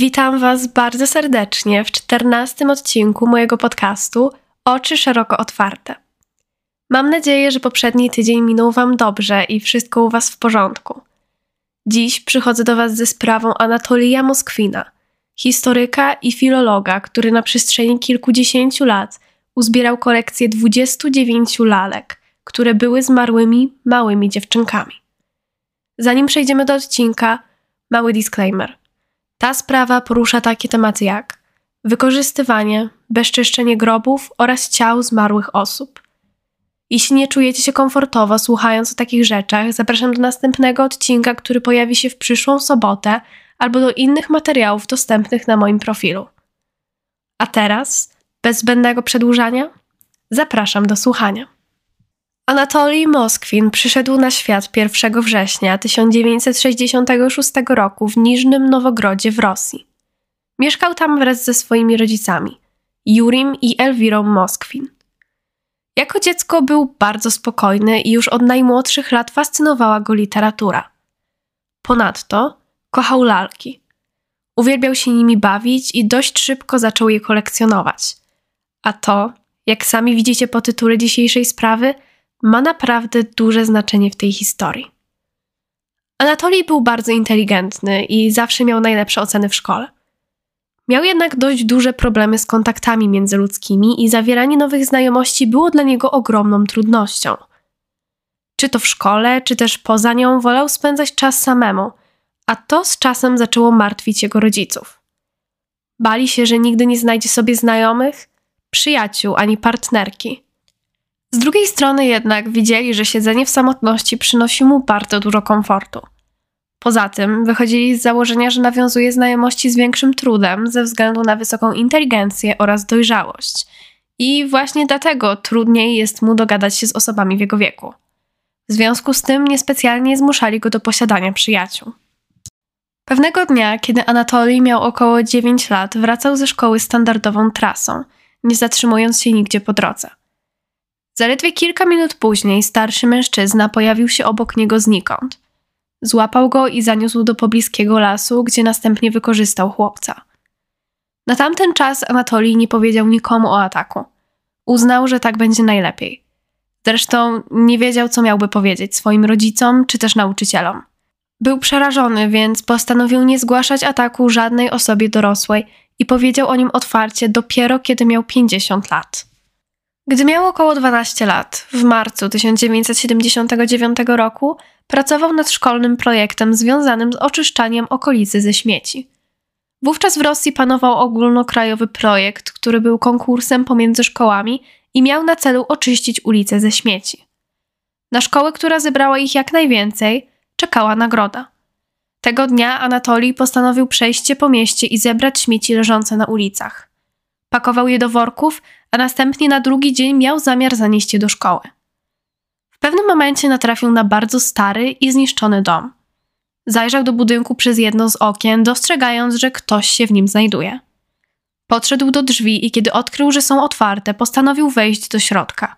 Witam Was bardzo serdecznie w czternastym odcinku mojego podcastu Oczy szeroko otwarte. Mam nadzieję, że poprzedni tydzień minął Wam dobrze i wszystko u Was w porządku. Dziś przychodzę do Was ze sprawą Anatolija Moskwina, historyka i filologa, który na przestrzeni kilkudziesięciu lat uzbierał kolekcję 29 lalek, które były zmarłymi małymi dziewczynkami. Zanim przejdziemy do odcinka, mały disclaimer. Ta sprawa porusza takie tematy jak wykorzystywanie, bezczyszczenie grobów oraz ciał zmarłych osób. Jeśli nie czujecie się komfortowo słuchając o takich rzeczach, zapraszam do następnego odcinka, który pojawi się w przyszłą sobotę, albo do innych materiałów dostępnych na moim profilu. A teraz, bez zbędnego przedłużania, zapraszam do słuchania. Anatolij Moskwin przyszedł na świat 1 września 1966 roku w Niżnym Nowogrodzie w Rosji. Mieszkał tam wraz ze swoimi rodzicami, Jurim i Elwirą Moskwin. Jako dziecko był bardzo spokojny i już od najmłodszych lat fascynowała go literatura. Ponadto kochał lalki. Uwielbiał się nimi bawić i dość szybko zaczął je kolekcjonować. A to, jak sami widzicie po tytule dzisiejszej sprawy, ma naprawdę duże znaczenie w tej historii. Anatolij był bardzo inteligentny i zawsze miał najlepsze oceny w szkole. Miał jednak dość duże problemy z kontaktami międzyludzkimi i zawieranie nowych znajomości było dla niego ogromną trudnością. Czy to w szkole, czy też poza nią wolał spędzać czas samemu, a to z czasem zaczęło martwić jego rodziców. Bali się, że nigdy nie znajdzie sobie znajomych, przyjaciół ani partnerki. Z drugiej strony jednak widzieli, że siedzenie w samotności przynosi mu bardzo dużo komfortu. Poza tym wychodzili z założenia, że nawiązuje znajomości z większym trudem ze względu na wysoką inteligencję oraz dojrzałość. I właśnie dlatego trudniej jest mu dogadać się z osobami w jego wieku. W związku z tym niespecjalnie zmuszali go do posiadania przyjaciół. Pewnego dnia, kiedy Anatolij miał około 9 lat, wracał ze szkoły standardową trasą, nie zatrzymując się nigdzie po drodze. Zaledwie kilka minut później starszy mężczyzna pojawił się obok niego znikąd. Złapał go i zaniósł do pobliskiego lasu, gdzie następnie wykorzystał chłopca. Na tamten czas Anatolij nie powiedział nikomu o ataku. Uznał, że tak będzie najlepiej. Zresztą nie wiedział, co miałby powiedzieć swoim rodzicom czy też nauczycielom. Był przerażony, więc postanowił nie zgłaszać ataku żadnej osobie dorosłej i powiedział o nim otwarcie dopiero kiedy miał 50 lat. Gdy miał około 12 lat, w marcu 1979 roku pracował nad szkolnym projektem związanym z oczyszczaniem okolicy ze śmieci. Wówczas w Rosji panował ogólnokrajowy projekt, który był konkursem pomiędzy szkołami i miał na celu oczyścić ulice ze śmieci. Na szkołę, która zebrała ich jak najwięcej, czekała nagroda. Tego dnia Anatolij postanowił przejść po mieście i zebrać śmieci leżące na ulicach. Pakował je do worków, a następnie na drugi dzień miał zamiar zanieść je do szkoły. W pewnym momencie natrafił na bardzo stary i zniszczony dom. Zajrzał do budynku przez jedno z okien, dostrzegając, że ktoś się w nim znajduje. Podszedł do drzwi i kiedy odkrył, że są otwarte, postanowił wejść do środka.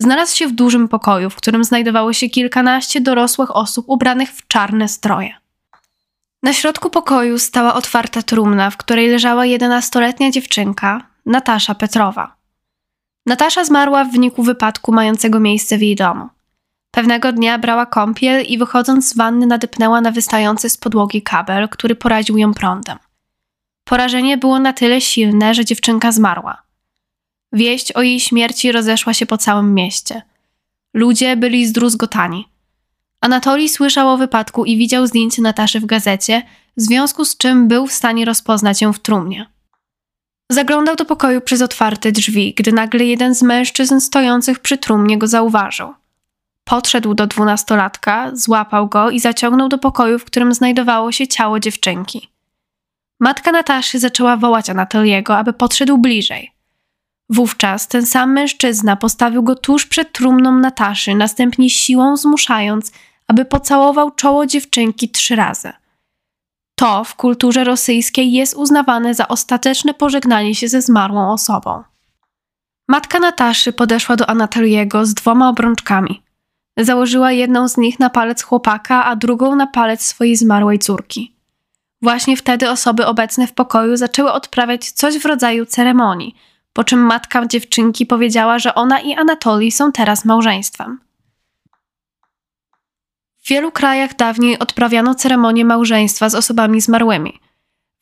Znalazł się w dużym pokoju, w którym znajdowało się kilkanaście dorosłych osób ubranych w czarne stroje. Na środku pokoju stała otwarta trumna, w której leżała jedenastoletnia dziewczynka, Natasza Petrowa. Natasza zmarła w wyniku wypadku mającego miejsce w jej domu. Pewnego dnia brała kąpiel i wychodząc z wanny nadepnęła na wystający z podłogi kabel, który poraził ją prądem. Porażenie było na tyle silne, że dziewczynka zmarła. Wieść o jej śmierci rozeszła się po całym mieście. Ludzie byli zdruzgotani. Anatolij słyszał o wypadku i widział zdjęcie Nataszy w gazecie, w związku z czym był w stanie rozpoznać ją w trumnie. Zaglądał do pokoju przez otwarte drzwi, gdy nagle jeden z mężczyzn stojących przy trumnie go zauważył. Podszedł do dwunastolatka, złapał go i zaciągnął do pokoju, w którym znajdowało się ciało dziewczynki. Matka Nataszy zaczęła wołać Anatoliego, aby podszedł bliżej. Wówczas ten sam mężczyzna postawił go tuż przed trumną Nataszy, następnie siłą zmuszając, aby pocałował czoło dziewczynki trzy razy – to w kulturze rosyjskiej jest uznawane za ostateczne pożegnanie się ze zmarłą osobą. Matka Nataszy podeszła do Anatoliego z dwoma obrączkami. Założyła jedną z nich na palec chłopaka, a drugą na palec swojej zmarłej córki. Właśnie wtedy osoby obecne w pokoju zaczęły odprawiać coś w rodzaju ceremonii, po czym matka dziewczynki powiedziała, że ona i Anatolii są teraz małżeństwem. W wielu krajach dawniej odprawiano ceremonię małżeństwa z osobami zmarłymi.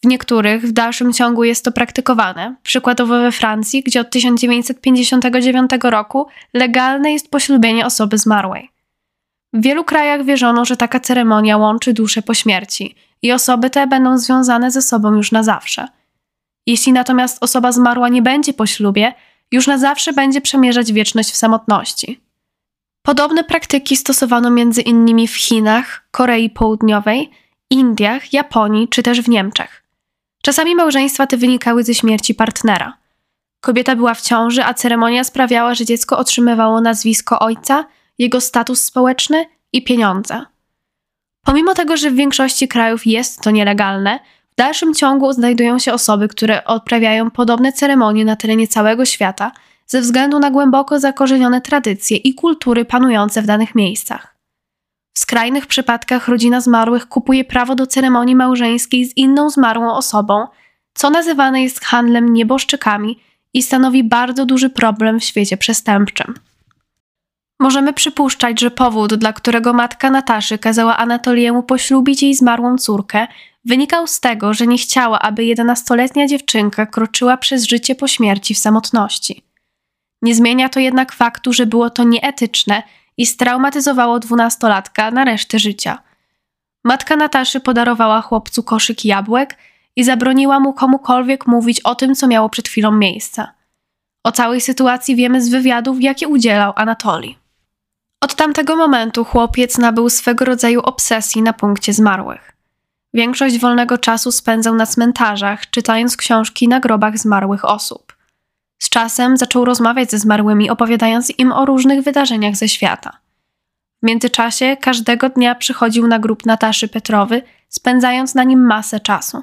W niektórych w dalszym ciągu jest to praktykowane, przykładowo we Francji, gdzie od 1959 roku legalne jest poślubienie osoby zmarłej. W wielu krajach wierzono, że taka ceremonia łączy dusze po śmierci i osoby te będą związane ze sobą już na zawsze. Jeśli natomiast osoba zmarła nie będzie po ślubie, już na zawsze będzie przemierzać wieczność w samotności. Podobne praktyki stosowano innymi w Chinach, Korei Południowej, Indiach, Japonii czy też w Niemczech. Czasami małżeństwa te wynikały ze śmierci partnera. Kobieta była w ciąży, a ceremonia sprawiała, że dziecko otrzymywało nazwisko ojca, jego status społeczny i pieniądze. Pomimo tego, że w większości krajów jest to nielegalne, w dalszym ciągu znajdują się osoby, które odprawiają podobne ceremonie na terenie całego świata ze względu na głęboko zakorzenione tradycje i kultury panujące w danych miejscach. W skrajnych przypadkach rodzina zmarłych kupuje prawo do ceremonii małżeńskiej z inną zmarłą osobą, co nazywane jest handlem nieboszczykami i stanowi bardzo duży problem w świecie przestępczym. Możemy przypuszczać, że powód, dla którego matka Nataszy kazała Anatoliemu poślubić jej zmarłą córkę, wynikał z tego, że nie chciała, aby jedenastoletnia dziewczynka kroczyła przez życie po śmierci w samotności. Nie zmienia to jednak faktu, że było to nieetyczne i straumatyzowało dwunastolatka na resztę życia. Matka Nataszy podarowała chłopcu koszyk jabłek i zabroniła mu komukolwiek mówić o tym, co miało przed chwilą miejsce. O całej sytuacji wiemy z wywiadów, jakie udzielał Anatolii. Od tamtego momentu chłopiec nabył swego rodzaju obsesji na punkcie zmarłych. Większość wolnego czasu spędzał na cmentarzach, czytając książki na grobach zmarłych osób. Z czasem zaczął rozmawiać ze zmarłymi, opowiadając im o różnych wydarzeniach ze świata. W międzyczasie każdego dnia przychodził na grób Nataszy Petrowy, spędzając na nim masę czasu.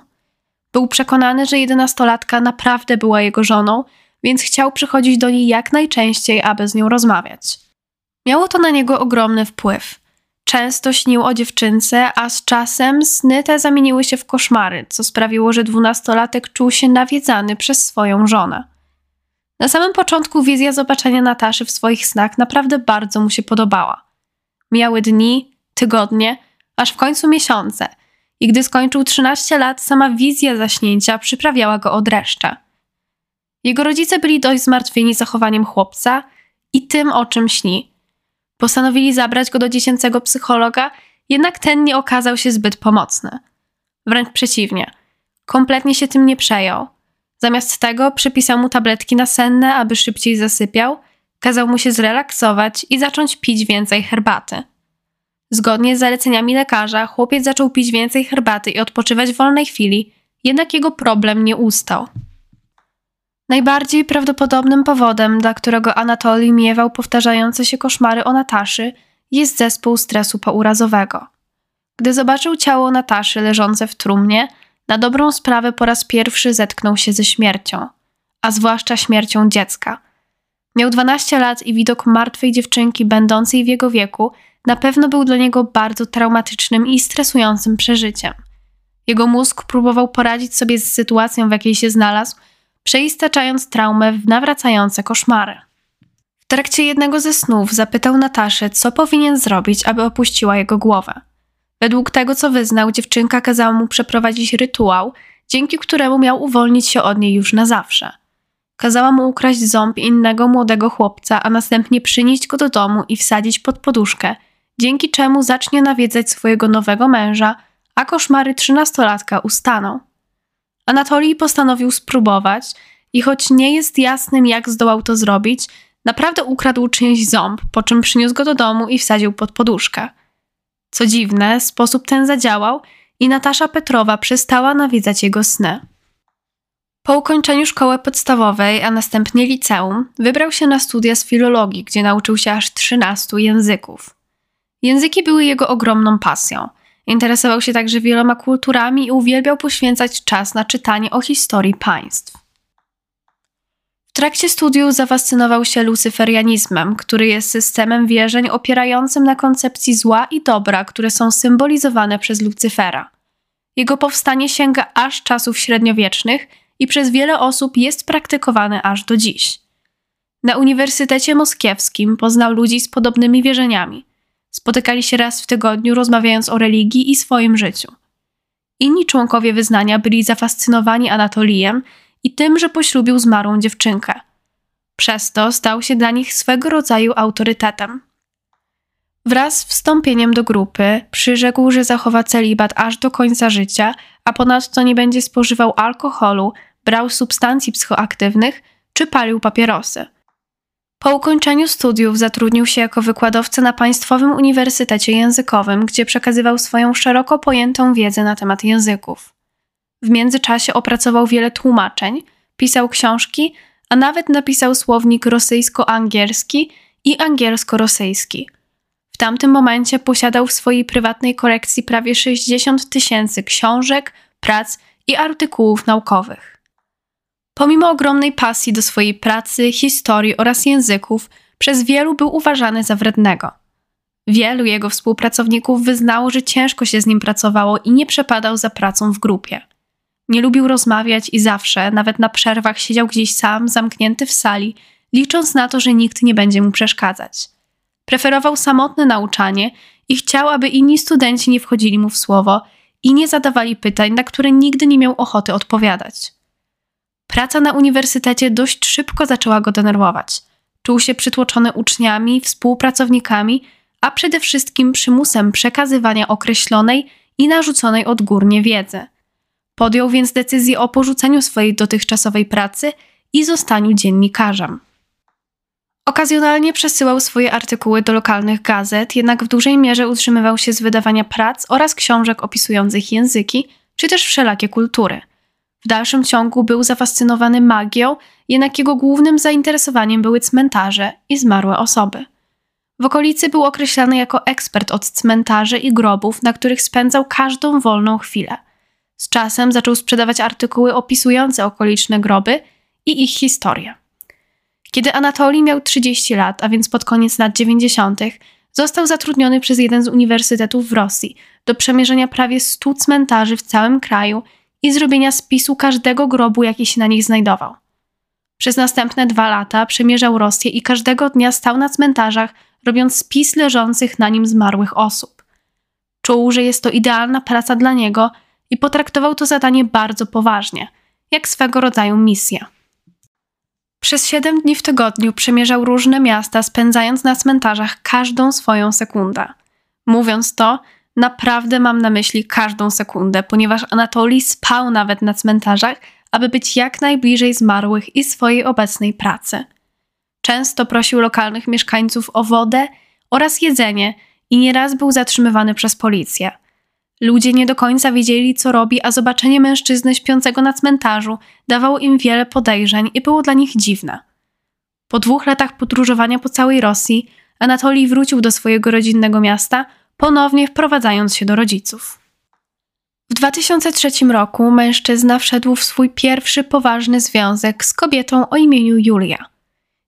Był przekonany, że jedenastolatka naprawdę była jego żoną, więc chciał przychodzić do niej jak najczęściej, aby z nią rozmawiać. Miało to na niego ogromny wpływ. Często śnił o dziewczynce, a z czasem sny te zamieniły się w koszmary, co sprawiło, że dwunastolatek czuł się nawiedzany przez swoją żonę. Na samym początku wizja zobaczenia Nataszy w swoich snach naprawdę bardzo mu się podobała. Miały dni, tygodnie, aż w końcu miesiące i gdy skończył 13 lat, sama wizja zaśnięcia przyprawiała go od dreszcze. Jego rodzice byli dość zmartwieni zachowaniem chłopca i tym, o czym śni – Postanowili zabrać go do dziecięcego psychologa, jednak ten nie okazał się zbyt pomocny. Wręcz przeciwnie, kompletnie się tym nie przejął. Zamiast tego przypisał mu tabletki nasenne, aby szybciej zasypiał, kazał mu się zrelaksować i zacząć pić więcej herbaty. Zgodnie z zaleceniami lekarza, chłopiec zaczął pić więcej herbaty i odpoczywać w wolnej chwili, jednak jego problem nie ustał. Najbardziej prawdopodobnym powodem, dla którego Anatolii miewał powtarzające się koszmary o Nataszy, jest zespół stresu pourazowego. Gdy zobaczył ciało Nataszy leżące w trumnie, na dobrą sprawę po raz pierwszy zetknął się ze śmiercią, a zwłaszcza śmiercią dziecka. Miał 12 lat i widok martwej dziewczynki będącej w jego wieku na pewno był dla niego bardzo traumatycznym i stresującym przeżyciem. Jego mózg próbował poradzić sobie z sytuacją, w jakiej się znalazł, przeistaczając traumę w nawracające koszmary. W trakcie jednego ze snów zapytał Nataszę, co powinien zrobić, aby opuściła jego głowę. Według tego, co wyznał, dziewczynka kazała mu przeprowadzić rytuał, dzięki któremu miał uwolnić się od niej już na zawsze. Kazała mu ukraść ząb innego młodego chłopca, a następnie przynieść go do domu i wsadzić pod poduszkę, dzięki czemu zacznie nawiedzać swojego nowego męża, a koszmary trzynastolatka ustaną. Anatolii postanowił spróbować i choć nie jest jasnym, jak zdołał to zrobić, naprawdę ukradł czyjś ząb, po czym przyniósł go do domu i wsadził pod poduszkę. Co dziwne, sposób ten zadziałał i Natasza Petrowa przestała nawiedzać jego sny. Po ukończeniu szkoły podstawowej, a następnie liceum, wybrał się na studia z filologii, gdzie nauczył się aż 13 języków. Języki były jego ogromną pasją – Interesował się także wieloma kulturami i uwielbiał poświęcać czas na czytanie o historii państw. Trakcie studiów zafascynował się lucyferianizmem, który jest systemem wierzeń opierającym na koncepcji zła i dobra, które są symbolizowane przez Lucyfera. Jego powstanie sięga aż czasów średniowiecznych i przez wiele osób jest praktykowane aż do dziś. Na Uniwersytecie Moskiewskim poznał ludzi z podobnymi wierzeniami. Spotykali się raz w tygodniu, rozmawiając o religii i swoim życiu. Inni członkowie wyznania byli zafascynowani Anatolijem i tym, że poślubił zmarłą dziewczynkę. Przez to stał się dla nich swego rodzaju autorytetem. Wraz z wstąpieniem do grupy przyrzekł, że zachowa celibat aż do końca życia, a ponadto nie będzie spożywał alkoholu, brał substancji psychoaktywnych czy palił papierosy. Po ukończeniu studiów zatrudnił się jako wykładowca na Państwowym Uniwersytecie Językowym, gdzie przekazywał swoją szeroko pojętą wiedzę na temat języków. W międzyczasie opracował wiele tłumaczeń, pisał książki, a nawet napisał słownik rosyjsko-angielski i angielsko-rosyjski. W tamtym momencie posiadał w swojej prywatnej kolekcji prawie 60 tysięcy książek, prac i artykułów naukowych. Pomimo ogromnej pasji do swojej pracy, historii oraz języków, przez wielu był uważany za wrednego. Wielu jego współpracowników wyznało, że ciężko się z nim pracowało i nie przepadał za pracą w grupie. Nie lubił rozmawiać i zawsze, nawet na przerwach, siedział gdzieś sam, zamknięty w sali, licząc na to, że nikt nie będzie mu przeszkadzać. Preferował samotne nauczanie i chciał, aby inni studenci nie wchodzili mu w słowo i nie zadawali pytań, na które nigdy nie miał ochoty odpowiadać. Praca na uniwersytecie dość szybko zaczęła go denerwować. Czuł się przytłoczony uczniami, współpracownikami, a przede wszystkim przymusem przekazywania określonej i narzuconej odgórnie wiedzy. Podjął więc decyzję o porzuceniu swojej dotychczasowej pracy i zostaniu dziennikarzem. Okazjonalnie przesyłał swoje artykuły do lokalnych gazet, jednak w dużej mierze utrzymywał się z wydawania prac oraz książek opisujących języki, czy też wszelakie kultury – w dalszym ciągu był zafascynowany magią, jednak jego głównym zainteresowaniem były cmentarze i zmarłe osoby. W okolicy był określany jako ekspert od cmentarzy i grobów, na których spędzał każdą wolną chwilę. Z czasem zaczął sprzedawać artykuły opisujące okoliczne groby i ich historię. Kiedy Anatolii miał 30 lat, a więc pod koniec lat 90., został zatrudniony przez jeden z uniwersytetów w Rosji do przemierzenia prawie 100 cmentarzy w całym kraju i zrobienia spisu każdego grobu, jaki się na nich znajdował. Przez następne dwa lata przemierzał Rosję i każdego dnia stał na cmentarzach, robiąc spis leżących na nim zmarłych osób. Czuł, że jest to idealna praca dla niego i potraktował to zadanie bardzo poważnie, jak swego rodzaju misja. Przez siedem dni w tygodniu przemierzał różne miasta, spędzając na cmentarzach każdą swoją sekundę. Mówiąc to, Naprawdę mam na myśli każdą sekundę, ponieważ Anatolii spał nawet na cmentarzach, aby być jak najbliżej zmarłych i swojej obecnej pracy. Często prosił lokalnych mieszkańców o wodę oraz jedzenie i nieraz był zatrzymywany przez policję. Ludzie nie do końca wiedzieli, co robi, a zobaczenie mężczyzny śpiącego na cmentarzu dawało im wiele podejrzeń i było dla nich dziwne. Po dwóch latach podróżowania po całej Rosji, Anatolii wrócił do swojego rodzinnego miasta – ponownie wprowadzając się do rodziców. W 2003 roku mężczyzna wszedł w swój pierwszy poważny związek z kobietą o imieniu Julia.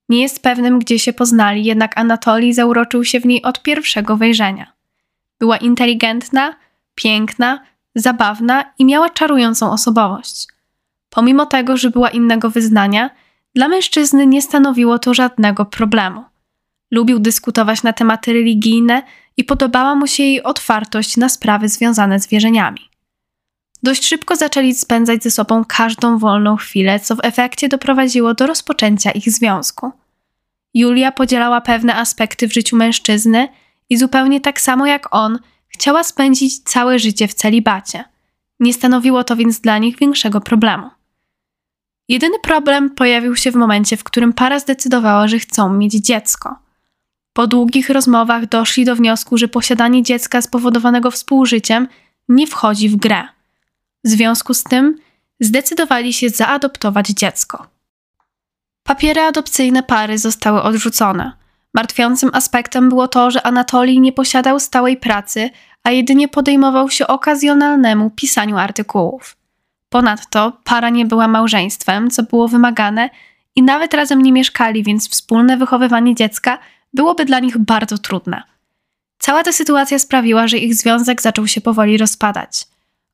Nie jest pewnym, gdzie się poznali, jednak Anatolii zauroczył się w niej od pierwszego wejrzenia. Była inteligentna, piękna, zabawna i miała czarującą osobowość. Pomimo tego, że była innego wyznania, dla mężczyzny nie stanowiło to żadnego problemu. Lubił dyskutować na tematy religijne i podobała mu się jej otwartość na sprawy związane z wierzeniami. Dość szybko zaczęli spędzać ze sobą każdą wolną chwilę, co w efekcie doprowadziło do rozpoczęcia ich związku. Julia podzielała pewne aspekty w życiu mężczyzny i zupełnie tak samo jak on chciała spędzić całe życie w celibacie. Nie stanowiło to więc dla nich większego problemu. Jedyny problem pojawił się w momencie, w którym para zdecydowała, że chcą mieć dziecko. Po długich rozmowach doszli do wniosku, że posiadanie dziecka spowodowanego współżyciem nie wchodzi w grę. W związku z tym zdecydowali się zaadoptować dziecko. Papiery adopcyjne pary zostały odrzucone. Martwiącym aspektem było to, że Anatolii nie posiadał stałej pracy, a jedynie podejmował się okazjonalnemu pisaniu artykułów. Ponadto para nie była małżeństwem, co było wymagane, i nawet razem nie mieszkali, więc wspólne wychowywanie dziecka byłoby dla nich bardzo trudne. Cała ta sytuacja sprawiła, że ich związek zaczął się powoli rozpadać.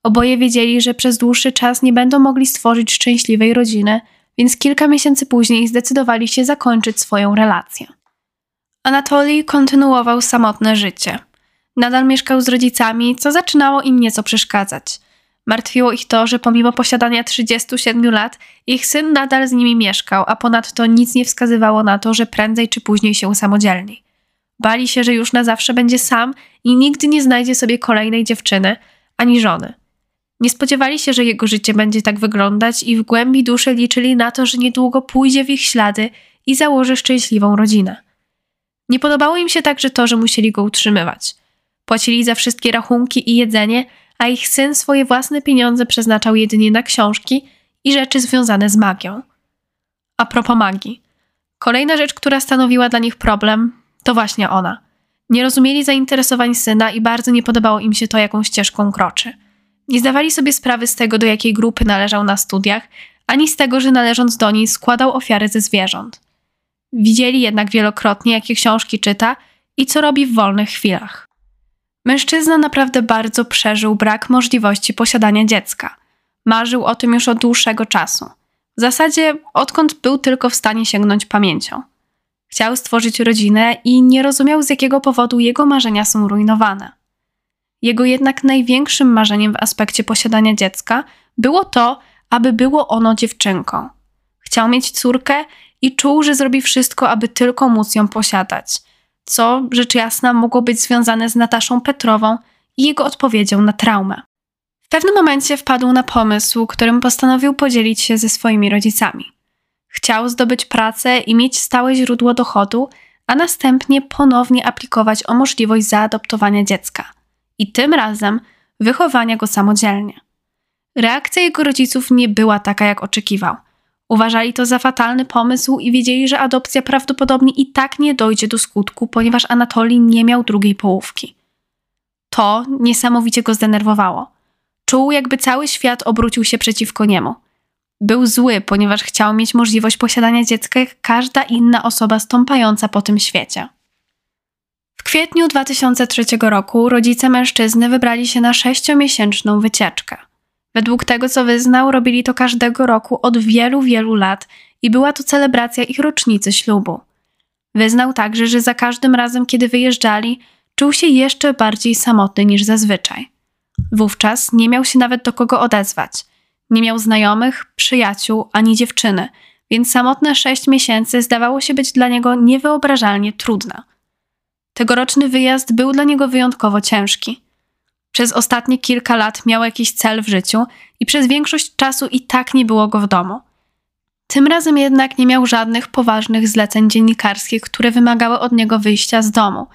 Oboje wiedzieli, że przez dłuższy czas nie będą mogli stworzyć szczęśliwej rodziny, więc kilka miesięcy później zdecydowali się zakończyć swoją relację. Anatolii kontynuował samotne życie. Nadal mieszkał z rodzicami, co zaczynało im nieco przeszkadzać. Martwiło ich to, że pomimo posiadania 37 lat, ich syn nadal z nimi mieszkał, a ponadto nic nie wskazywało na to, że prędzej czy później się usamodzielni. Bali się, że już na zawsze będzie sam i nigdy nie znajdzie sobie kolejnej dziewczyny ani żony. Nie spodziewali się, że jego życie będzie tak wyglądać i w głębi duszy liczyli na to, że niedługo pójdzie w ich ślady i założy szczęśliwą rodzinę. Nie podobało im się także to, że musieli go utrzymywać. Płacili za wszystkie rachunki i jedzenie, a ich syn swoje własne pieniądze przeznaczał jedynie na książki i rzeczy związane z magią. A propos magii. Kolejna rzecz, która stanowiła dla nich problem, to właśnie ona. Nie rozumieli zainteresowań syna i bardzo nie podobało im się to, jaką ścieżką kroczy. Nie zdawali sobie sprawy z tego, do jakiej grupy należał na studiach, ani z tego, że należąc do niej składał ofiary ze zwierząt. Widzieli jednak wielokrotnie, jakie książki czyta i co robi w wolnych chwilach. Mężczyzna naprawdę bardzo przeżył brak możliwości posiadania dziecka. Marzył o tym już od dłuższego czasu. W zasadzie odkąd był tylko w stanie sięgnąć pamięcią. Chciał stworzyć rodzinę i nie rozumiał z jakiego powodu jego marzenia są rujnowane. Jego jednak największym marzeniem w aspekcie posiadania dziecka było to, aby było ono dziewczynką. Chciał mieć córkę i czuł, że zrobi wszystko, aby tylko móc ją posiadać, co rzecz jasna mogło być związane z Nataszą Petrową i jego odpowiedzią na traumę. W pewnym momencie wpadł na pomysł, którym postanowił podzielić się ze swoimi rodzicami. Chciał zdobyć pracę i mieć stałe źródło dochodu, a następnie ponownie aplikować o możliwość zaadoptowania dziecka i tym razem wychowania go samodzielnie. Reakcja jego rodziców nie była taka, jak oczekiwał – Uważali to za fatalny pomysł i wiedzieli, że adopcja prawdopodobnie i tak nie dojdzie do skutku, ponieważ Anatolii nie miał drugiej połówki. To niesamowicie go zdenerwowało. Czuł, jakby cały świat obrócił się przeciwko niemu. Był zły, ponieważ chciał mieć możliwość posiadania dziecka jak każda inna osoba stąpająca po tym świecie. W kwietniu 2003 roku rodzice mężczyzny wybrali się na sześciomiesięczną wycieczkę. Według tego, co wyznał, robili to każdego roku od wielu, wielu lat i była to celebracja ich rocznicy ślubu. Wyznał także, że za każdym razem, kiedy wyjeżdżali, czuł się jeszcze bardziej samotny niż zazwyczaj. Wówczas nie miał się nawet do kogo odezwać. Nie miał znajomych, przyjaciół ani dziewczyny, więc samotne sześć miesięcy zdawało się być dla niego niewyobrażalnie trudne. Tegoroczny wyjazd był dla niego wyjątkowo ciężki. Przez ostatnie kilka lat miał jakiś cel w życiu i przez większość czasu i tak nie było go w domu. Tym razem jednak nie miał żadnych poważnych zleceń dziennikarskich, które wymagały od niego wyjścia z domu.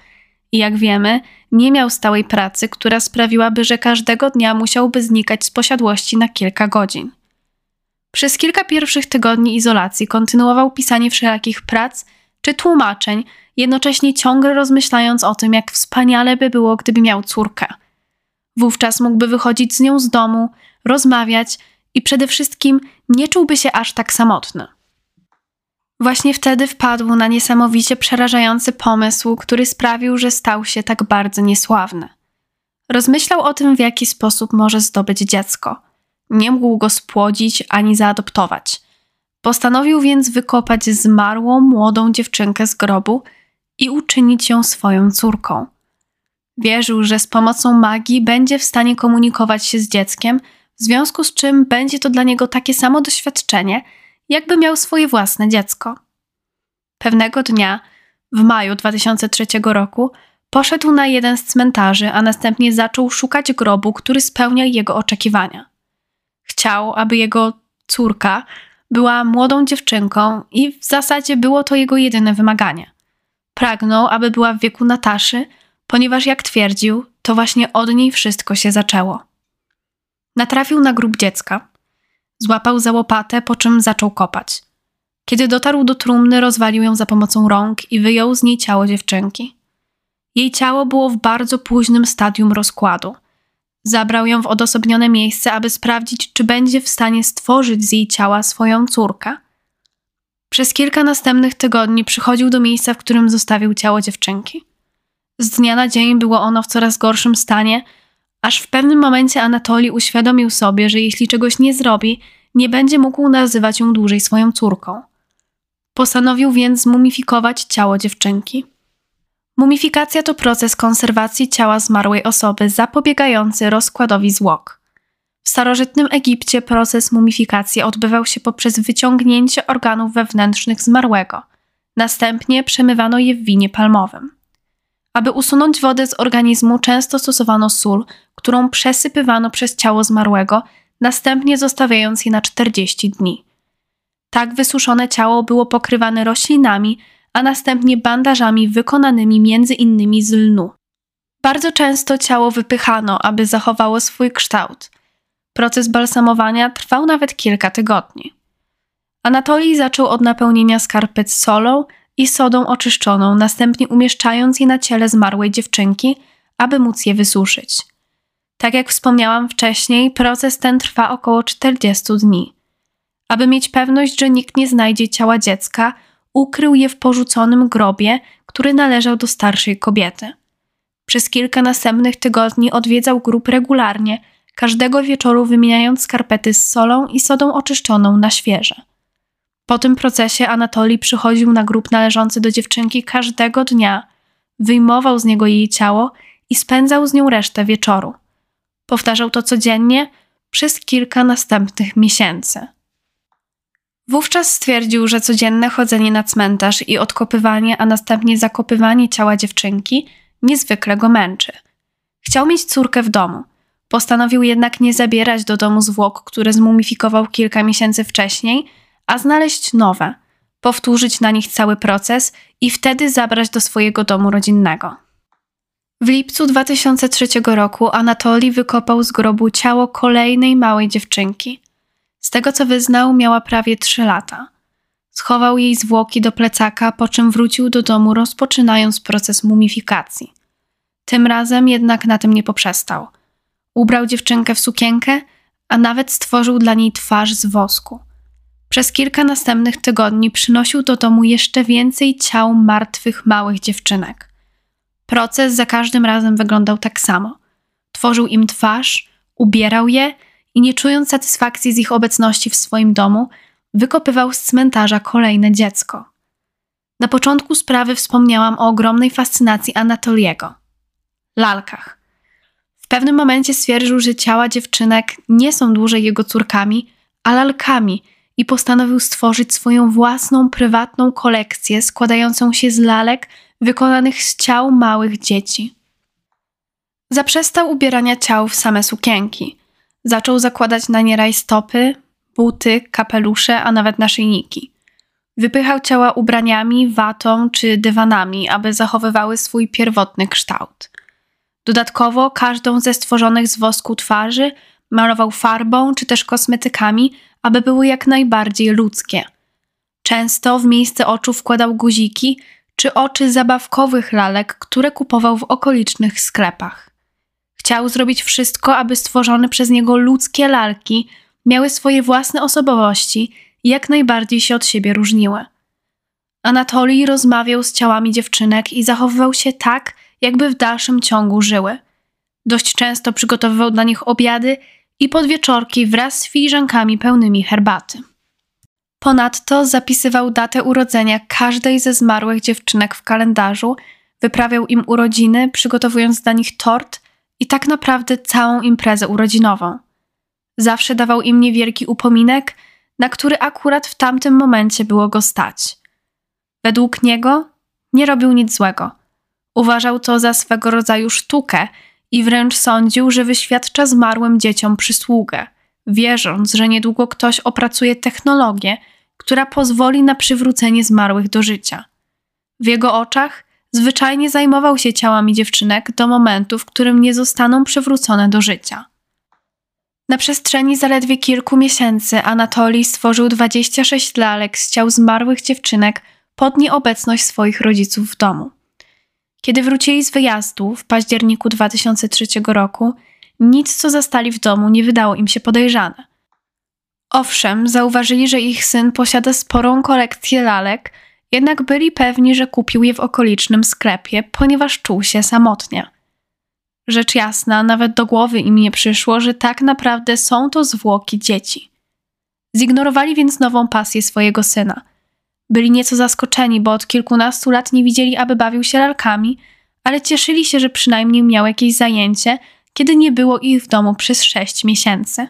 I jak wiemy, nie miał stałej pracy, która sprawiłaby, że każdego dnia musiałby znikać z posiadłości na kilka godzin. Przez kilka pierwszych tygodni izolacji kontynuował pisanie wszelakich prac czy tłumaczeń, jednocześnie ciągle rozmyślając o tym, jak wspaniale by było, gdyby miał córkę – Wówczas mógłby wychodzić z nią z domu, rozmawiać i przede wszystkim nie czułby się aż tak samotny. Właśnie wtedy wpadł na niesamowicie przerażający pomysł, który sprawił, że stał się tak bardzo niesławny. Rozmyślał o tym, w jaki sposób może zdobyć dziecko. Nie mógł go spłodzić ani zaadoptować. Postanowił więc wykopać zmarłą młodą dziewczynkę z grobu i uczynić ją swoją córką. Wierzył, że z pomocą magii będzie w stanie komunikować się z dzieckiem, w związku z czym będzie to dla niego takie samo doświadczenie, jakby miał swoje własne dziecko. Pewnego dnia, w maju 2003 roku, poszedł na jeden z cmentarzy, a następnie zaczął szukać grobu, który spełnia jego oczekiwania. Chciał, aby jego córka była młodą dziewczynką i w zasadzie było to jego jedyne wymaganie. Pragnął, aby była w wieku Nataszy, ponieważ jak twierdził, to właśnie od niej wszystko się zaczęło. Natrafił na grób dziecka. Złapał za łopatę, po czym zaczął kopać. Kiedy dotarł do trumny, rozwalił ją za pomocą rąk i wyjął z niej ciało dziewczynki. Jej ciało było w bardzo późnym stadium rozkładu. Zabrał ją w odosobnione miejsce, aby sprawdzić, czy będzie w stanie stworzyć z jej ciała swoją córkę. Przez kilka następnych tygodni przychodził do miejsca, w którym zostawił ciało dziewczynki. Z dnia na dzień było ono w coraz gorszym stanie, Aż w pewnym momencie Anatoli uświadomił sobie, że jeśli czegoś nie zrobi, nie będzie mógł nazywać ją dłużej swoją córką. Postanowił więc zmumifikować ciało dziewczynki. Mumifikacja to proces konserwacji ciała zmarłej osoby zapobiegający rozkładowi zwłok. W starożytnym Egipcie proces mumifikacji odbywał się poprzez wyciągnięcie organów wewnętrznych zmarłego. Następnie przemywano je w winie palmowym. Aby usunąć wodę z organizmu, często stosowano sól, którą przesypywano przez ciało zmarłego, następnie zostawiając je na 40 dni. Tak wysuszone ciało było pokrywane roślinami, a następnie bandażami wykonanymi między innymi z lnu. Bardzo często ciało wypychano, aby zachowało swój kształt. Proces balsamowania trwał nawet kilka tygodni. Anatolii zaczął od napełnienia skarpet solą i sodą oczyszczoną, następnie umieszczając je na ciele zmarłej dziewczynki, aby móc je wysuszyć. Tak jak wspomniałam wcześniej, proces ten trwa około 40 dni. Aby mieć pewność, że nikt nie znajdzie ciała dziecka, ukrył je w porzuconym grobie, który należał do starszej kobiety. Przez kilka następnych tygodni odwiedzał grób regularnie, każdego wieczoru wymieniając skarpety z solą i sodą oczyszczoną na świeże. Po tym procesie Anatolii przychodził na grób należący do dziewczynki każdego dnia, wyjmował z niego jej ciało i spędzał z nią resztę wieczoru. Powtarzał to codziennie przez kilka następnych miesięcy. Wówczas stwierdził, że codzienne chodzenie na cmentarz i odkopywanie, a następnie zakopywanie ciała dziewczynki niezwykle go męczy. Chciał mieć córkę w domu. Postanowił jednak nie zabierać do domu zwłok, które zmumifikował kilka miesięcy wcześniej, a znaleźć nowe, powtórzyć na nich cały proces i wtedy zabrać do swojego domu rodzinnego. W lipcu 2003 roku Anatolii wykopał z grobu ciało kolejnej małej dziewczynki. Z tego co wyznał, miała prawie trzy lata. Schował jej zwłoki do plecaka, po czym wrócił do domu, rozpoczynając proces mumifikacji. Tym razem jednak na tym nie poprzestał. Ubrał dziewczynkę w sukienkę, a nawet stworzył dla niej twarz z wosku. Przez kilka następnych tygodni przynosił do domu jeszcze więcej ciał martwych małych dziewczynek. Proces za każdym razem wyglądał tak samo. Tworzył im twarz, ubierał je i nie czując satysfakcji z ich obecności w swoim domu, wykopywał z cmentarza kolejne dziecko. Na początku sprawy wspomniałam o ogromnej fascynacji Anatoliego lalkach. W pewnym momencie stwierdził, że ciała dziewczynek nie są dłużej jego córkami, a lalkami i postanowił stworzyć swoją własną prywatną kolekcję składającą się z lalek wykonanych z ciał małych dzieci. Zaprzestał ubierania ciał w same sukienki – Zaczął zakładać na nie rajstopy, buty, kapelusze, a nawet naszyjniki. Wypychał ciała ubraniami, watą czy dywanami, aby zachowywały swój pierwotny kształt. Dodatkowo każdą ze stworzonych z wosku twarzy malował farbą czy też kosmetykami, aby były jak najbardziej ludzkie. Często w miejsce oczu wkładał guziki czy oczy zabawkowych lalek, które kupował w okolicznych sklepach. Chciał zrobić wszystko, aby stworzone przez niego ludzkie lalki miały swoje własne osobowości i jak najbardziej się od siebie różniły. Anatolii rozmawiał z ciałami dziewczynek i zachowywał się tak, jakby w dalszym ciągu żyły. Dość często przygotowywał dla nich obiady i podwieczorki wraz z filiżankami pełnymi herbaty. Ponadto zapisywał datę urodzenia każdej ze zmarłych dziewczynek w kalendarzu, wyprawiał im urodziny, przygotowując dla nich tort i tak naprawdę całą imprezę urodzinową. Zawsze dawał im niewielki upominek, na który akurat w tamtym momencie było go stać. Według niego nie robił nic złego. Uważał to za swego rodzaju sztukę i wręcz sądził, że wyświadcza zmarłym dzieciom przysługę, wierząc, że niedługo ktoś opracuje technologię, która pozwoli na przywrócenie zmarłych do życia. W jego oczach zwyczajnie zajmował się ciałami dziewczynek do momentu, w którym nie zostaną przywrócone do życia. Na przestrzeni zaledwie kilku miesięcy Anatolii stworzył 26 lalek z ciał zmarłych dziewczynek pod nieobecność swoich rodziców w domu. Kiedy wrócili z wyjazdu w październiku 2003 roku, nic co zastali w domu nie wydało im się podejrzane. Owszem, zauważyli, że ich syn posiada sporą kolekcję lalek, jednak byli pewni, że kupił je w okolicznym sklepie, ponieważ czuł się samotnie. Rzecz jasna, nawet do głowy im nie przyszło, że tak naprawdę są to zwłoki dzieci. Zignorowali więc nową pasję swojego syna. Byli nieco zaskoczeni, bo od kilkunastu lat nie widzieli, aby bawił się lalkami, ale cieszyli się, że przynajmniej miał jakieś zajęcie, kiedy nie było ich w domu przez sześć miesięcy.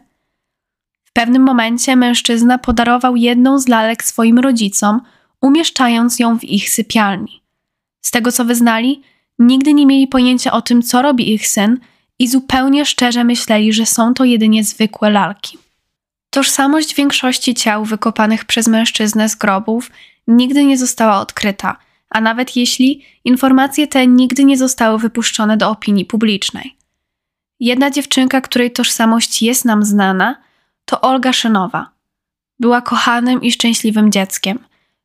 W pewnym momencie mężczyzna podarował jedną z lalek swoim rodzicom, umieszczając ją w ich sypialni. Z tego co wyznali, nigdy nie mieli pojęcia o tym, co robi ich syn i zupełnie szczerze myśleli, że są to jedynie zwykłe lalki. Tożsamość większości ciał wykopanych przez mężczyznę z grobów nigdy nie została odkryta, a nawet jeśli, informacje te nigdy nie zostały wypuszczone do opinii publicznej. Jedna dziewczynka, której tożsamość jest nam znana, to Olga Szynowa. Była kochanym i szczęśliwym dzieckiem.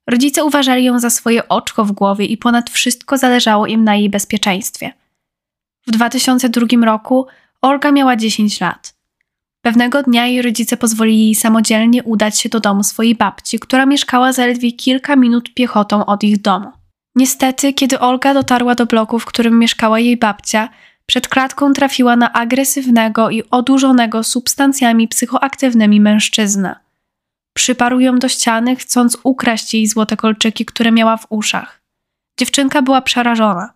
Rodzice uważali ją za swoje oczko w głowie i ponad wszystko zależało im na jej bezpieczeństwie. W 2002 roku Olga miała 10 lat. Pewnego dnia jej rodzice pozwolili jej samodzielnie udać się do domu swojej babci, która mieszkała zaledwie kilka minut piechotą od ich domu. Niestety, kiedy Olga dotarła do bloku, w którym mieszkała jej babcia, przed klatką trafiła na agresywnego i odurzonego substancjami psychoaktywnymi mężczyznę. Przyparł ją do ściany, chcąc ukraść jej złote kolczyki, które miała w uszach. Dziewczynka była przerażona.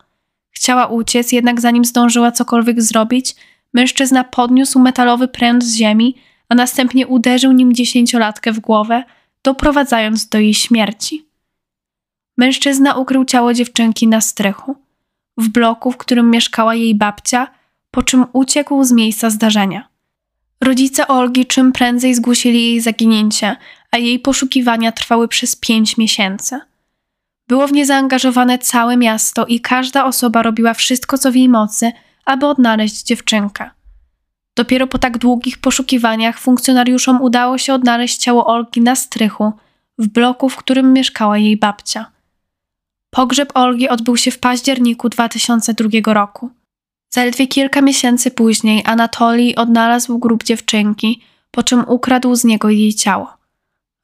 Chciała uciec, jednak zanim zdążyła cokolwiek zrobić, mężczyzna podniósł metalowy pręt z ziemi, a następnie uderzył nim dziesięciolatkę w głowę, doprowadzając do jej śmierci. Mężczyzna ukrył ciało dziewczynki na strychu, w bloku, w którym mieszkała jej babcia, po czym uciekł z miejsca zdarzenia. Rodzice Olgi czym prędzej zgłosili jej zaginięcie, a jej poszukiwania trwały przez pięć miesięcy. Było w nie zaangażowane całe miasto i każda osoba robiła wszystko, co w jej mocy, aby odnaleźć dziewczynkę. Dopiero po tak długich poszukiwaniach funkcjonariuszom udało się odnaleźć ciało Olgi na strychu, w bloku, w którym mieszkała jej babcia. Pogrzeb Olgi odbył się w październiku 2002 roku. Zaledwie kilka miesięcy później Anatolii odnalazł grób dziewczynki, po czym ukradł z niego jej ciało.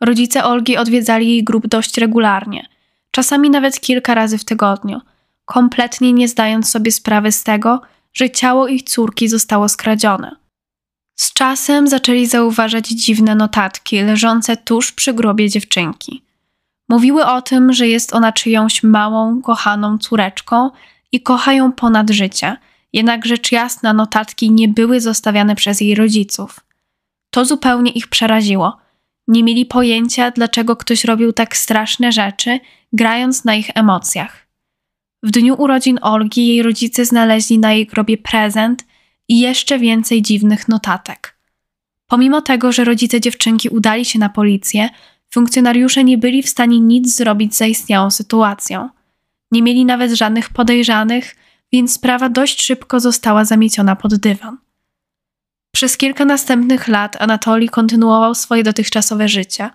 Rodzice Olgi odwiedzali jej grób dość regularnie, czasami nawet kilka razy w tygodniu, kompletnie nie zdając sobie sprawy z tego, że ciało ich córki zostało skradzione. Z czasem zaczęli zauważać dziwne notatki leżące tuż przy grobie dziewczynki. Mówiły o tym, że jest ona czyjąś małą, kochaną córeczką i kocha ją ponad życie, jednak rzecz jasna notatki nie były zostawiane przez jej rodziców. To zupełnie ich przeraziło. Nie mieli pojęcia, dlaczego ktoś robił tak straszne rzeczy, grając na ich emocjach. W dniu urodzin Olgi jej rodzice znaleźli na jej grobie prezent i jeszcze więcej dziwnych notatek. Pomimo tego, że rodzice dziewczynki udali się na policję, Funkcjonariusze nie byli w stanie nic zrobić z zaistniałą sytuacją. Nie mieli nawet żadnych podejrzanych, więc sprawa dość szybko została zamieciona pod dywan. Przez kilka następnych lat Anatolii kontynuował swoje dotychczasowe życie.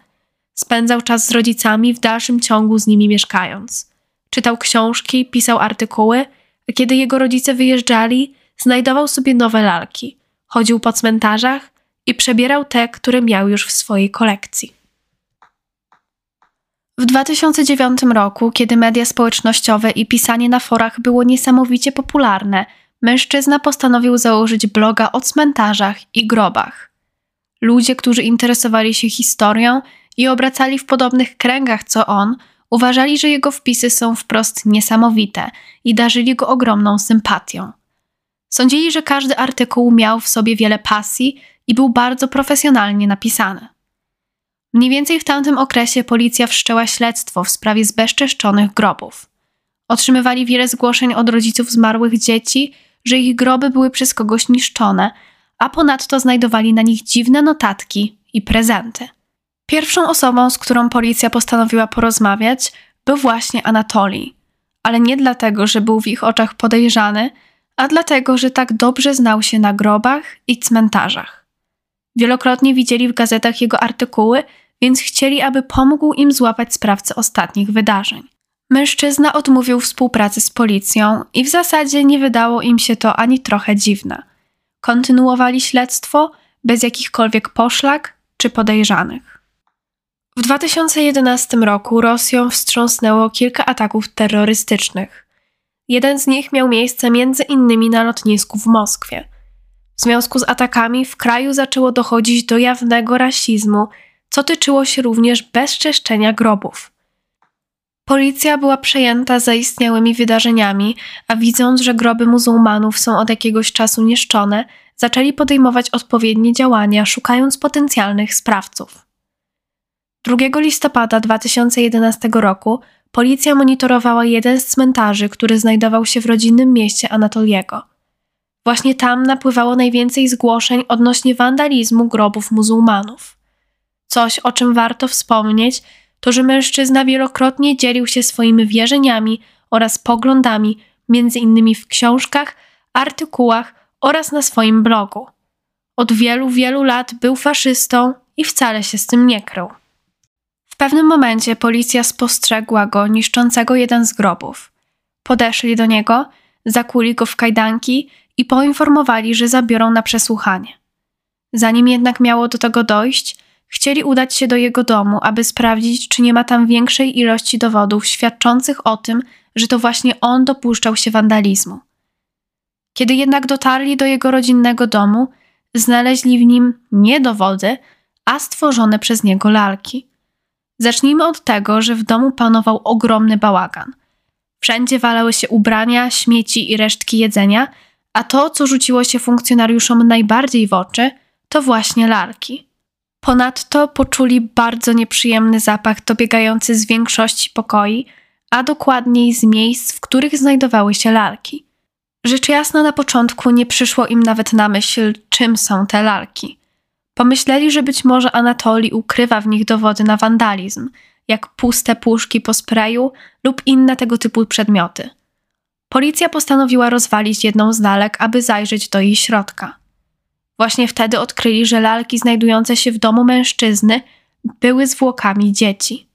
Spędzał czas z rodzicami, w dalszym ciągu z nimi mieszkając. Czytał książki, pisał artykuły, a kiedy jego rodzice wyjeżdżali, znajdował sobie nowe lalki, chodził po cmentarzach i przebierał te, które miał już w swojej kolekcji. W 2009 roku, kiedy media społecznościowe i pisanie na forach było niesamowicie popularne, mężczyzna postanowił założyć bloga o cmentarzach i grobach. Ludzie, którzy interesowali się historią i obracali w podobnych kręgach co on, uważali, że jego wpisy są wprost niesamowite i darzyli go ogromną sympatią. Sądzili, że każdy artykuł miał w sobie wiele pasji i był bardzo profesjonalnie napisany. Mniej więcej w tamtym okresie policja wszczęła śledztwo w sprawie zbezczeszczonych grobów. Otrzymywali wiele zgłoszeń od rodziców zmarłych dzieci, że ich groby były przez kogoś niszczone, a ponadto znajdowali na nich dziwne notatki i prezenty. Pierwszą osobą, z którą policja postanowiła porozmawiać, był właśnie Anatolii, ale nie dlatego, że był w ich oczach podejrzany, a dlatego, że tak dobrze znał się na grobach i cmentarzach. Wielokrotnie widzieli w gazetach jego artykuły więc chcieli, aby pomógł im złapać sprawcę ostatnich wydarzeń. Mężczyzna odmówił współpracy z policją i w zasadzie nie wydało im się to ani trochę dziwne. Kontynuowali śledztwo bez jakichkolwiek poszlak czy podejrzanych. W 2011 roku Rosją wstrząsnęło kilka ataków terrorystycznych. Jeden z nich miał miejsce między innymi na lotnisku w Moskwie. W związku z atakami w kraju zaczęło dochodzić do jawnego rasizmu, co tyczyło się również bezczeszczenia grobów. Policja była przejęta zaistniałymi wydarzeniami, a widząc, że groby muzułmanów są od jakiegoś czasu niszczone, zaczęli podejmować odpowiednie działania, szukając potencjalnych sprawców. 2 listopada 2011 roku policja monitorowała jeden z cmentarzy, który znajdował się w rodzinnym mieście Anatoliego. Właśnie tam napływało najwięcej zgłoszeń odnośnie wandalizmu grobów muzułmanów. Coś, o czym warto wspomnieć, to że mężczyzna wielokrotnie dzielił się swoimi wierzeniami oraz poglądami, między innymi w książkach, artykułach oraz na swoim blogu. Od wielu, wielu lat był faszystą i wcale się z tym nie krył. W pewnym momencie policja spostrzegła go niszczącego jeden z grobów. Podeszli do niego, zakuli go w kajdanki i poinformowali, że zabiorą na przesłuchanie. Zanim jednak miało do tego dojść, chcieli udać się do jego domu, aby sprawdzić, czy nie ma tam większej ilości dowodów świadczących o tym, że to właśnie on dopuszczał się wandalizmu. Kiedy jednak dotarli do jego rodzinnego domu, znaleźli w nim nie dowody, a stworzone przez niego lalki. Zacznijmy od tego, że w domu panował ogromny bałagan. Wszędzie walały się ubrania, śmieci i resztki jedzenia, a to, co rzuciło się funkcjonariuszom najbardziej w oczy, to właśnie lalki. Ponadto poczuli bardzo nieprzyjemny zapach dobiegający z większości pokoi, a dokładniej z miejsc, w których znajdowały się lalki. Rzecz jasna na początku nie przyszło im nawet na myśl, czym są te lalki. Pomyśleli, że być może Anatoli ukrywa w nich dowody na wandalizm, jak puste puszki po sprayu lub inne tego typu przedmioty. Policja postanowiła rozwalić jedną z lalek, aby zajrzeć do jej środka. Właśnie wtedy odkryli, że lalki znajdujące się w domu mężczyzny były zwłokami dzieci.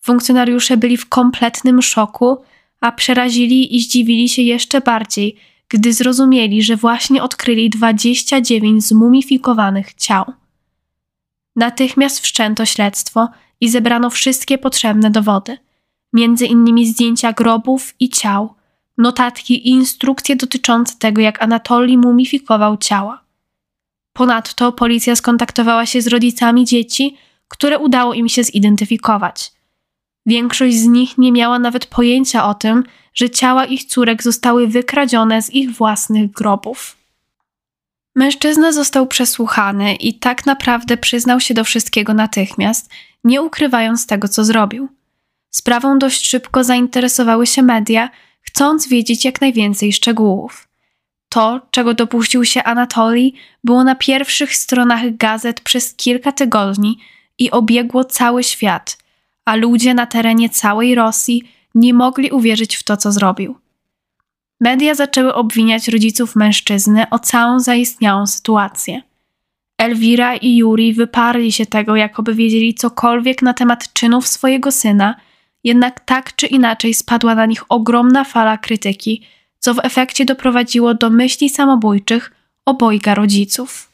Funkcjonariusze byli w kompletnym szoku, a przerazili i zdziwili się jeszcze bardziej, gdy zrozumieli, że właśnie odkryli 29 zmumifikowanych ciał. Natychmiast wszczęto śledztwo i zebrano wszystkie potrzebne dowody, między innymi zdjęcia grobów i ciał, notatki i instrukcje dotyczące tego, jak Anatolii mumifikował ciała. Ponadto policja skontaktowała się z rodzicami dzieci, które udało im się zidentyfikować. Większość z nich nie miała nawet pojęcia o tym, że ciała ich córek zostały wykradzione z ich własnych grobów. Mężczyzna został przesłuchany i tak naprawdę przyznał się do wszystkiego natychmiast, nie ukrywając tego, co zrobił. Sprawą dość szybko zainteresowały się media, chcąc wiedzieć jak najwięcej szczegółów. To, czego dopuścił się Anatolii, było na pierwszych stronach gazet przez kilka tygodni i obiegło cały świat, a ludzie na terenie całej Rosji nie mogli uwierzyć w to, co zrobił. Media zaczęły obwiniać rodziców mężczyzny o całą zaistniałą sytuację. Elwira i Juri wyparli się tego, jakoby wiedzieli cokolwiek na temat czynów swojego syna, jednak tak czy inaczej spadła na nich ogromna fala krytyki, co w efekcie doprowadziło do myśli samobójczych obojga rodziców.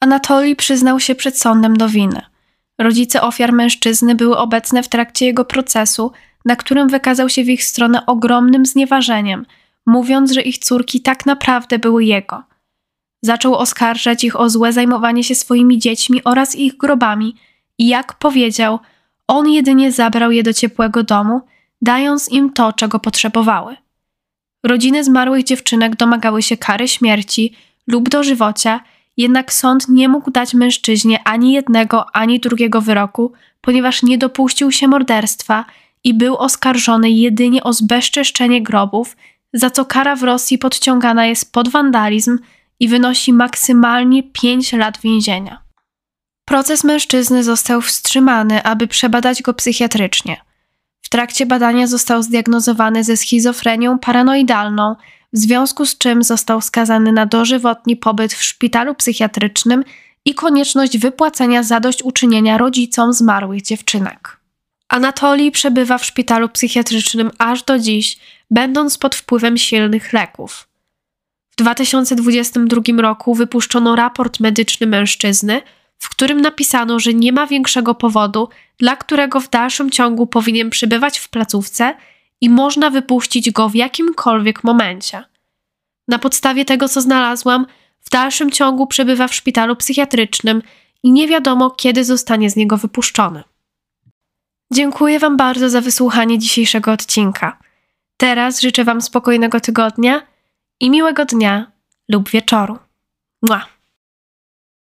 Anatolii przyznał się przed sądem do winy. Rodzice ofiar mężczyzny były obecne w trakcie jego procesu, na którym wykazał się w ich stronę ogromnym znieważeniem, mówiąc, że ich córki tak naprawdę były jego. Zaczął oskarżać ich o złe zajmowanie się swoimi dziećmi oraz ich grobami i jak powiedział, on jedynie zabrał je do ciepłego domu, dając im to, czego potrzebowały. Rodziny zmarłych dziewczynek domagały się kary śmierci lub dożywocia, jednak sąd nie mógł dać mężczyźnie ani jednego, ani drugiego wyroku, ponieważ nie dopuścił się morderstwa i był oskarżony jedynie o zbezczeszczenie grobów, za co kara w Rosji podciągana jest pod wandalizm i wynosi maksymalnie 5 lat więzienia. Proces mężczyzny został wstrzymany, aby przebadać go psychiatrycznie. W trakcie badania został zdiagnozowany ze schizofrenią paranoidalną, w związku z czym został skazany na dożywotni pobyt w szpitalu psychiatrycznym i konieczność wypłacenia zadośćuczynienia rodzicom zmarłych dziewczynek. Anatolii przebywa w szpitalu psychiatrycznym aż do dziś, będąc pod wpływem silnych leków. W 2022 roku wypuszczono raport medyczny mężczyzny, w którym napisano, że nie ma większego powodu, dla którego w dalszym ciągu powinien przebywać w placówce i można wypuścić go w jakimkolwiek momencie. Na podstawie tego, co znalazłam, w dalszym ciągu przebywa w szpitalu psychiatrycznym i nie wiadomo, kiedy zostanie z niego wypuszczony. Dziękuję Wam bardzo za wysłuchanie dzisiejszego odcinka. Teraz życzę Wam spokojnego tygodnia i miłego dnia lub wieczoru. Mua.